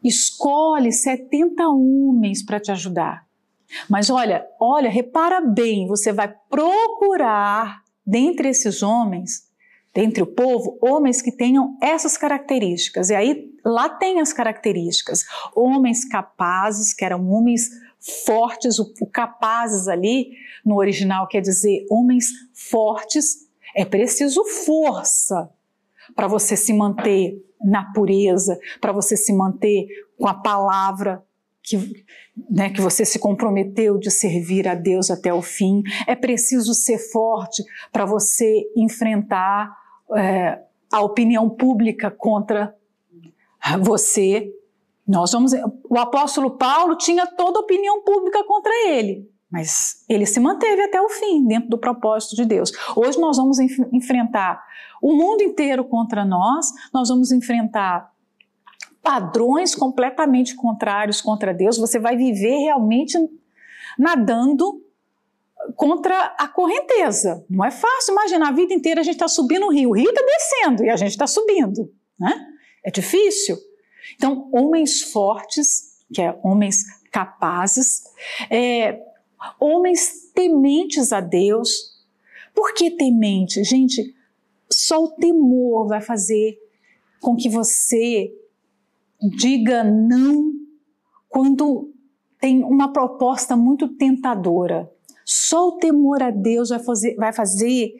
escolhe 70 homens para te ajudar. Mas olha, olha, repara bem, você vai procurar dentre esses homens, dentre o povo, homens que tenham essas características. E aí lá tem as características: homens capazes, que eram homens fortes, o, o capazes ali, no original quer dizer homens fortes, é preciso força para você se manter na pureza, para você se manter com a palavra que, né, que você se comprometeu de servir a Deus até o fim. É preciso ser forte para você enfrentar é, a opinião pública contra você. Nós vamos. O apóstolo Paulo tinha toda a opinião pública contra ele, mas ele se manteve até o fim, dentro do propósito de Deus. Hoje nós vamos enf enfrentar o mundo inteiro contra nós, nós vamos enfrentar padrões completamente contrários contra Deus, você vai viver realmente nadando contra a correnteza. Não é fácil imaginar a vida inteira a gente está subindo o rio, o rio está descendo e a gente está subindo, né? É difícil. Então, homens fortes, que é homens capazes, é, homens tementes a Deus. Por que temente? Gente, só o temor vai fazer com que você diga não quando tem uma proposta muito tentadora. Só o temor a Deus vai fazer, vai fazer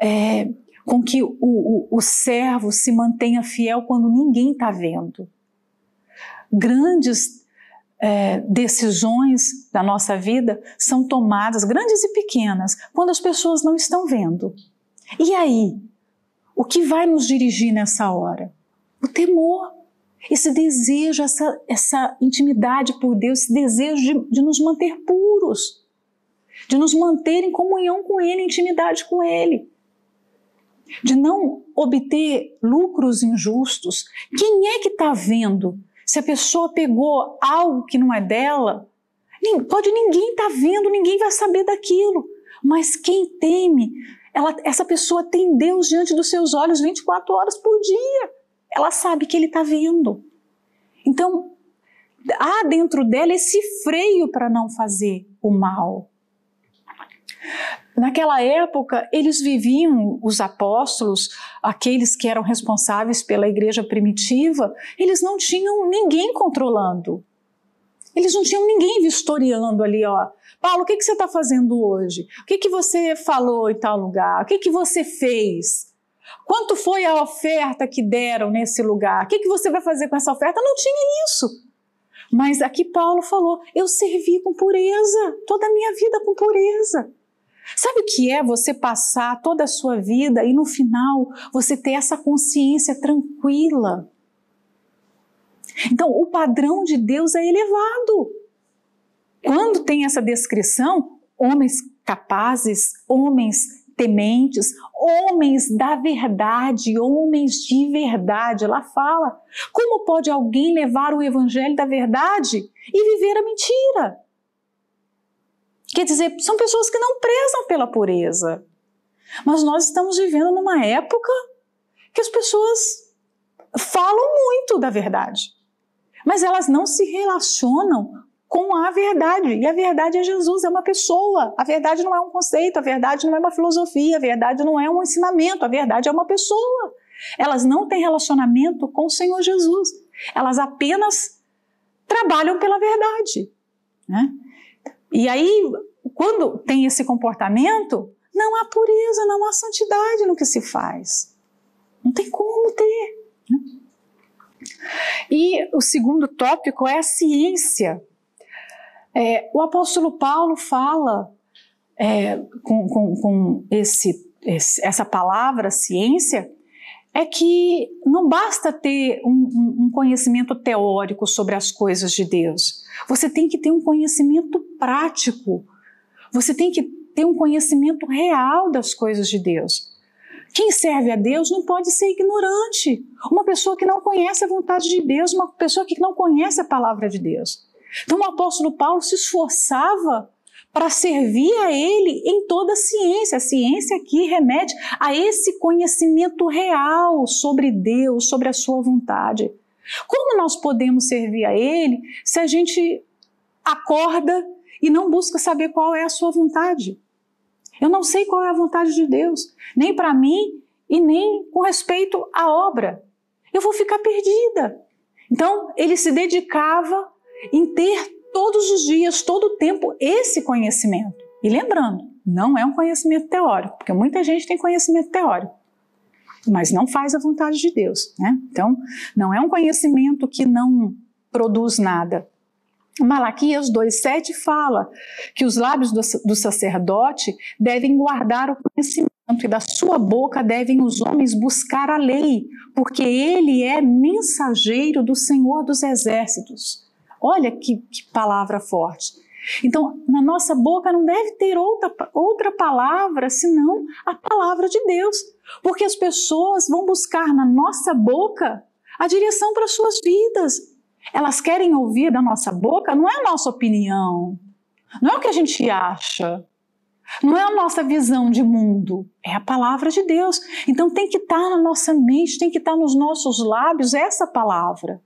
é, com que o, o, o servo se mantenha fiel quando ninguém está vendo. Grandes é, decisões da nossa vida são tomadas, grandes e pequenas, quando as pessoas não estão vendo. E aí? O que vai nos dirigir nessa hora? O temor, esse desejo, essa, essa intimidade por Deus, esse desejo de, de nos manter puros, de nos manter em comunhão com Ele, intimidade com Ele de não obter lucros injustos. Quem é que está vendo se a pessoa pegou algo que não é dela? Pode ninguém estar tá vendo, ninguém vai saber daquilo. Mas quem teme, ela, essa pessoa tem Deus diante dos seus olhos 24 horas por dia. Ela sabe que Ele está vendo. Então, há dentro dela esse freio para não fazer o mal. Naquela época, eles viviam, os apóstolos, aqueles que eram responsáveis pela igreja primitiva, eles não tinham ninguém controlando. Eles não tinham ninguém vistoriando ali, ó. Paulo, o que, que você está fazendo hoje? O que, que você falou em tal lugar? O que, que você fez? Quanto foi a oferta que deram nesse lugar? O que, que você vai fazer com essa oferta? Não tinha isso. Mas aqui Paulo falou: eu servi com pureza, toda a minha vida com pureza. Sabe o que é você passar toda a sua vida e no final você ter essa consciência tranquila? Então, o padrão de Deus é elevado. Quando tem essa descrição, homens capazes, homens tementes, homens da verdade, homens de verdade, lá fala. Como pode alguém levar o evangelho da verdade e viver a mentira? Quer dizer, são pessoas que não prezam pela pureza. Mas nós estamos vivendo numa época que as pessoas falam muito da verdade, mas elas não se relacionam com a verdade. E a verdade é Jesus, é uma pessoa. A verdade não é um conceito, a verdade não é uma filosofia, a verdade não é um ensinamento, a verdade é uma pessoa. Elas não têm relacionamento com o Senhor Jesus. Elas apenas trabalham pela verdade. Né? E aí, quando tem esse comportamento, não há pureza, não há santidade no que se faz. Não tem como ter. Né? E o segundo tópico é a ciência. É, o apóstolo Paulo fala é, com, com, com esse, esse, essa palavra ciência é que não basta ter um, um, conhecimento teórico sobre as coisas de Deus. Você tem que ter um conhecimento prático. Você tem que ter um conhecimento real das coisas de Deus. Quem serve a Deus não pode ser ignorante. Uma pessoa que não conhece a vontade de Deus, uma pessoa que não conhece a palavra de Deus. Então o apóstolo Paulo se esforçava para servir a ele em toda a ciência. A ciência aqui remete a esse conhecimento real sobre Deus, sobre a sua vontade. Como nós podemos servir a ele se a gente acorda e não busca saber qual é a sua vontade? Eu não sei qual é a vontade de Deus, nem para mim e nem com respeito à obra. Eu vou ficar perdida. Então, ele se dedicava em ter todos os dias, todo o tempo, esse conhecimento. E lembrando, não é um conhecimento teórico, porque muita gente tem conhecimento teórico. mas não faz a vontade de Deus. Né? Então, não é um conhecimento que não produz nada. Malaquias 2,7 fala que os lábios do, do sacerdote devem guardar o conhecimento e da sua boca devem os homens buscar a lei, porque ele é mensageiro do Senhor dos exércitos. Olha que, que palavra forte. Então, na nossa boca não deve ter outra, outra palavra senão a palavra de Deus, porque as pessoas vão buscar na nossa boca a direção para as suas vidas. Elas querem ouvir da nossa boca, não é a nossa opinião, não é o que a gente acha, não é a nossa visão de mundo, é a palavra de Deus. Então tem que estar na nossa mente, tem que estar nos nossos lábios essa palavra.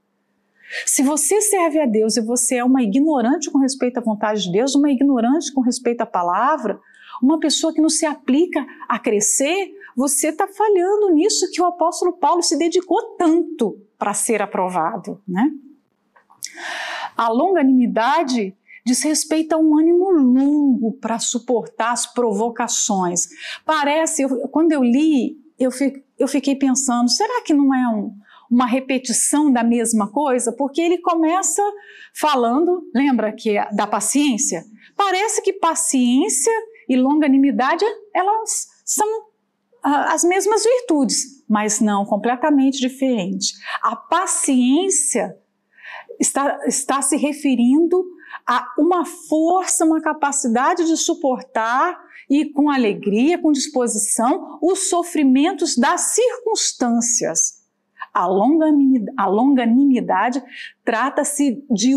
Se você serve a Deus e você é uma ignorante com respeito à vontade de Deus, uma ignorante com respeito à palavra, uma pessoa que não se aplica a crescer, você está falhando nisso que o apóstolo Paulo se dedicou tanto para ser aprovado, né? A longanimidade diz respeito a um ânimo longo para suportar as provocações. Parece, eu, quando eu li, eu, eu fiquei pensando, será que não é um, uma repetição da mesma coisa? Porque ele começa falando, lembra que é da paciência? Parece que paciência e longanimidade, elas são ah, as mesmas virtudes, mas não, completamente diferente. A paciência está, está se referindo a uma força, uma capacidade de suportar e com alegria, com disposição, os sofrimentos das circunstâncias. A longanimidade, a longanimidade trata-se de,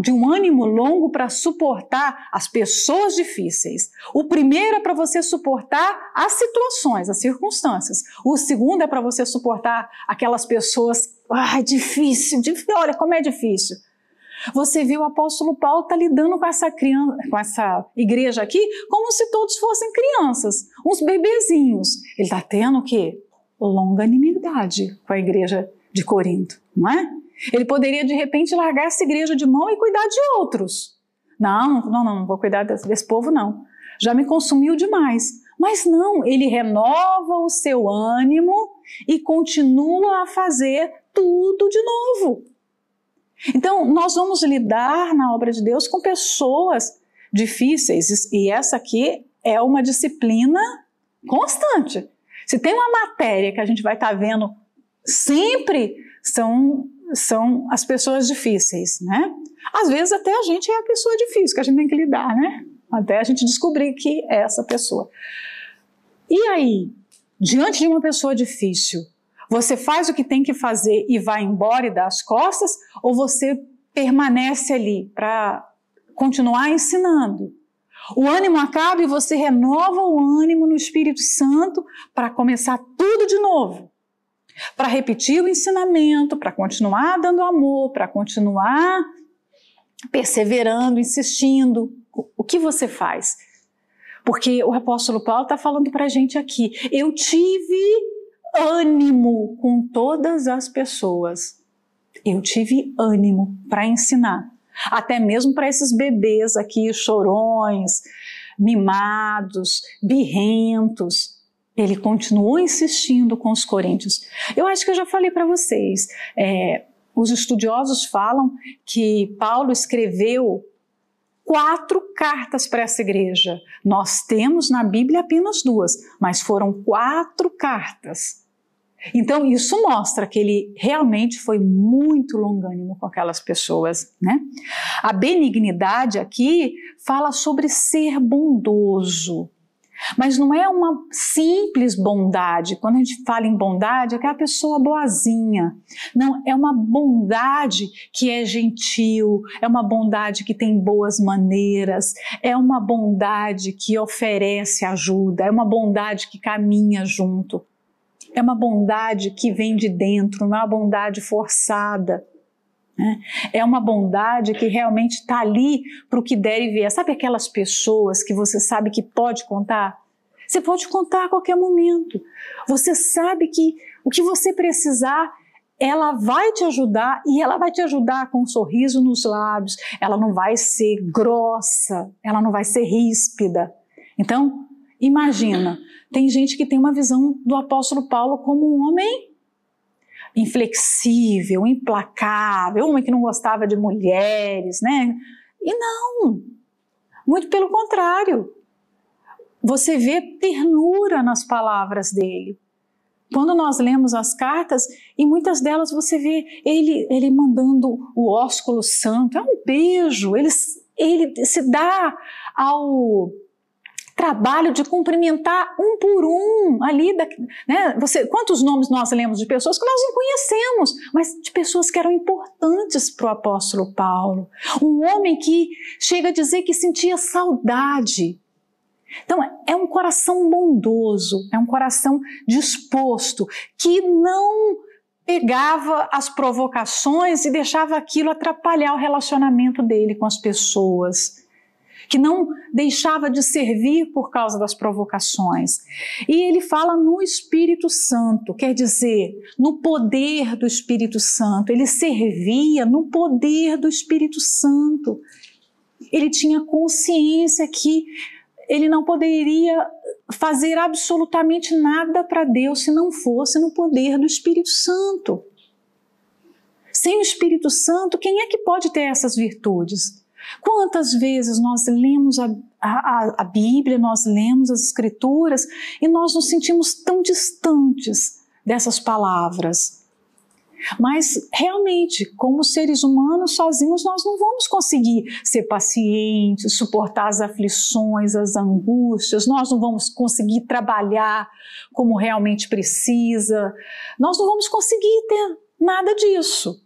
de um ânimo longo para suportar as pessoas difíceis. O primeiro é para você suportar as situações, as circunstâncias. O segundo é para você suportar aquelas pessoas. Ai, difícil, difícil, olha como é difícil. Você viu o apóstolo Paulo tá lidando com essa criança, com essa igreja aqui, como se todos fossem crianças, uns bebezinhos. Ele está tendo o quê? Longanimidade com a igreja de Corinto, não é? Ele poderia de repente largar essa igreja de mão e cuidar de outros. Não, não, não, não vou cuidar desse, desse povo, não. Já me consumiu demais. Mas não, ele renova o seu ânimo e continua a fazer tudo de novo. Então, nós vamos lidar na obra de Deus com pessoas difíceis, e essa aqui é uma disciplina constante. Se tem uma matéria que a gente vai estar tá vendo sempre, são, são as pessoas difíceis, né? Às vezes até a gente é a pessoa difícil que a gente tem que lidar, né? Até a gente descobrir que é essa pessoa. E aí, diante de uma pessoa difícil, você faz o que tem que fazer e vai embora e dá as costas, ou você permanece ali para continuar ensinando? O ânimo acaba e você renova o ânimo no Espírito Santo para começar tudo de novo. Para repetir o ensinamento, para continuar dando amor, para continuar perseverando, insistindo. O que você faz? Porque o apóstolo Paulo está falando para a gente aqui. Eu tive ânimo com todas as pessoas. Eu tive ânimo para ensinar até mesmo para esses bebês aqui, chorões, mimados, birrentos. Ele continuou insistindo com os coríntios. Eu acho que eu já falei para vocês. É, os estudiosos falam que Paulo escreveu quatro cartas para essa igreja. Nós temos na Bíblia apenas duas, mas foram quatro cartas. Então, isso mostra que ele realmente foi muito longânimo com aquelas pessoas, né? A benignidade aqui fala sobre ser bondoso. Mas não é uma simples bondade. Quando a gente fala em bondade, é aquela pessoa boazinha. Não, é uma bondade que é gentil, é uma bondade que tem boas maneiras, é uma bondade que oferece ajuda, é uma bondade que caminha junto. É uma bondade que vem de dentro, não é uma bondade forçada. Né? É uma bondade que realmente está ali para o que der e vier. Sabe aquelas pessoas que você sabe que pode contar? Você pode contar a qualquer momento. Você sabe que o que você precisar, ela vai te ajudar e ela vai te ajudar com um sorriso nos lábios. Ela não vai ser grossa, ela não vai ser ríspida. Então, Imagina, tem gente que tem uma visão do apóstolo Paulo como um homem inflexível, implacável, um homem que não gostava de mulheres, né? E não, muito pelo contrário. Você vê ternura nas palavras dele. Quando nós lemos as cartas, e muitas delas você vê ele, ele mandando o ósculo santo, é um beijo, ele, ele se dá ao trabalho de cumprimentar um por um ali, da, né? Você, quantos nomes nós lemos de pessoas que nós não conhecemos, mas de pessoas que eram importantes para o apóstolo Paulo. Um homem que chega a dizer que sentia saudade. Então, é um coração bondoso, é um coração disposto, que não pegava as provocações e deixava aquilo atrapalhar o relacionamento dele com as pessoas que não deixava de servir por causa das provocações. E ele fala no Espírito Santo, quer dizer, no poder do Espírito Santo. Ele servia no poder do Espírito Santo. Ele tinha consciência que ele não poderia fazer absolutamente nada para Deus se não fosse no poder do Espírito Santo. Sem o Espírito Santo, quem é que pode ter essas virtudes? Quantas vezes nós lemos a, a, a, Bíblia, nós lemos as Escrituras e nós nos sentimos tão distantes dessas palavras. Mas realmente, como seres humanos sozinhos, nós não vamos conseguir ser pacientes, suportar as aflições, as angústias, nós não vamos conseguir trabalhar como realmente precisa, nós não vamos conseguir ter nada disso.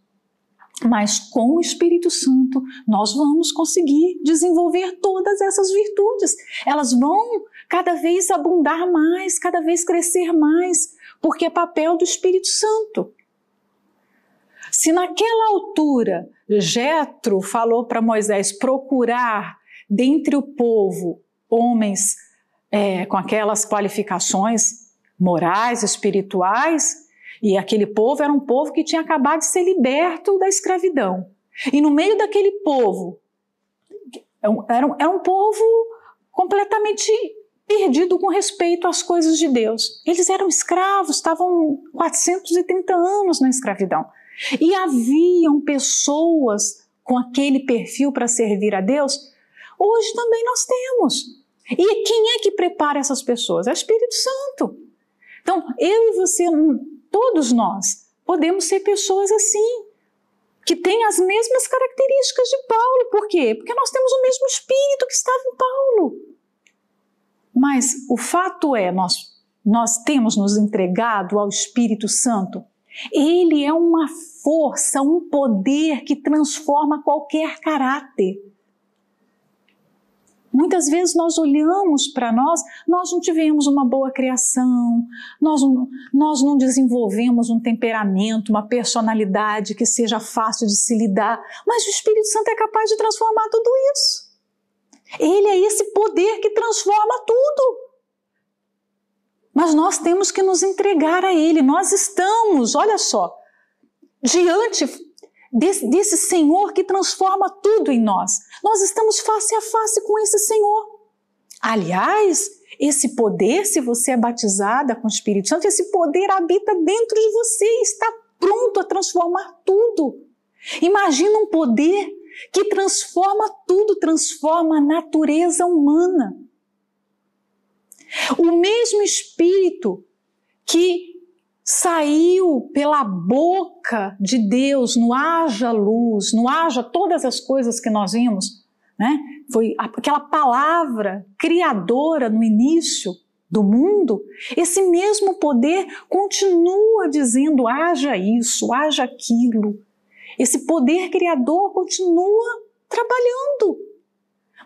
Mas com o Espírito Santo nós vamos conseguir desenvolver todas essas virtudes. Elas vão cada vez abundar mais, cada vez crescer mais, porque é papel do Espírito Santo. Se naquela altura Jetro falou para Moisés procurar dentre o povo homens é, com aquelas qualificações morais, espirituais, e aquele povo era um povo que tinha acabado de ser liberto da escravidão. E no meio daquele povo, era um, era um povo completamente perdido com respeito às coisas de Deus. Eles eram escravos, estavam 430 anos na escravidão. E haviam pessoas com aquele perfil para servir a Deus. Hoje também nós temos. E quem é que prepara essas pessoas? É o Espírito Santo. Então, eu e você Todos nós podemos ser pessoas assim, que têm as mesmas características de Paulo. Por quê? Porque nós temos o mesmo espírito que estava em Paulo. Mas o fato é, nós, nós temos nos entregado ao Espírito Santo. Ele é uma força, um poder que transforma qualquer caráter. Muitas vezes nós olhamos para nós, nós não tivemos uma boa criação, nós não, nós não desenvolvemos um temperamento, uma personalidade que seja fácil de se lidar, mas o Espírito Santo é capaz de transformar tudo isso. Ele é esse poder que transforma tudo. Mas nós temos que nos entregar a Ele. Nós estamos, olha só, diante desse, desse Senhor que transforma tudo em nós. Nós estamos face a face com esse Senhor. Aliás, esse poder, se você é batizada com o Espírito Santo, esse poder habita dentro de você e está pronto a transformar tudo. Imagina um poder que transforma tudo, transforma a natureza humana. O mesmo Espírito que saiu pela boca de Deus, no haja luz, no haja todas as coisas que nós vimos, né? Foi aquela palavra criadora no início do mundo, esse mesmo poder continua dizendo haja isso, haja aquilo. Esse poder criador continua trabalhando.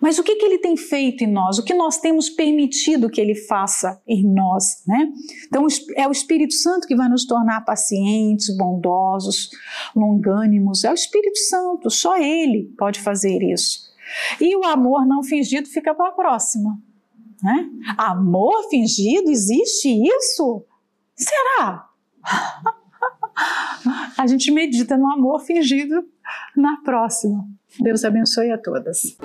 Mas o que, que ele tem feito em nós? O que nós temos permitido que ele faça em nós? Né? Então, é o Espírito Santo que vai nos tornar pacientes, bondosos, longânimos. É o Espírito Santo, só ele pode fazer isso. E o amor não fingido fica para a próxima. Né? Amor fingido, existe isso? Será? a gente medita no amor fingido na próxima. Deus abençoe a todas.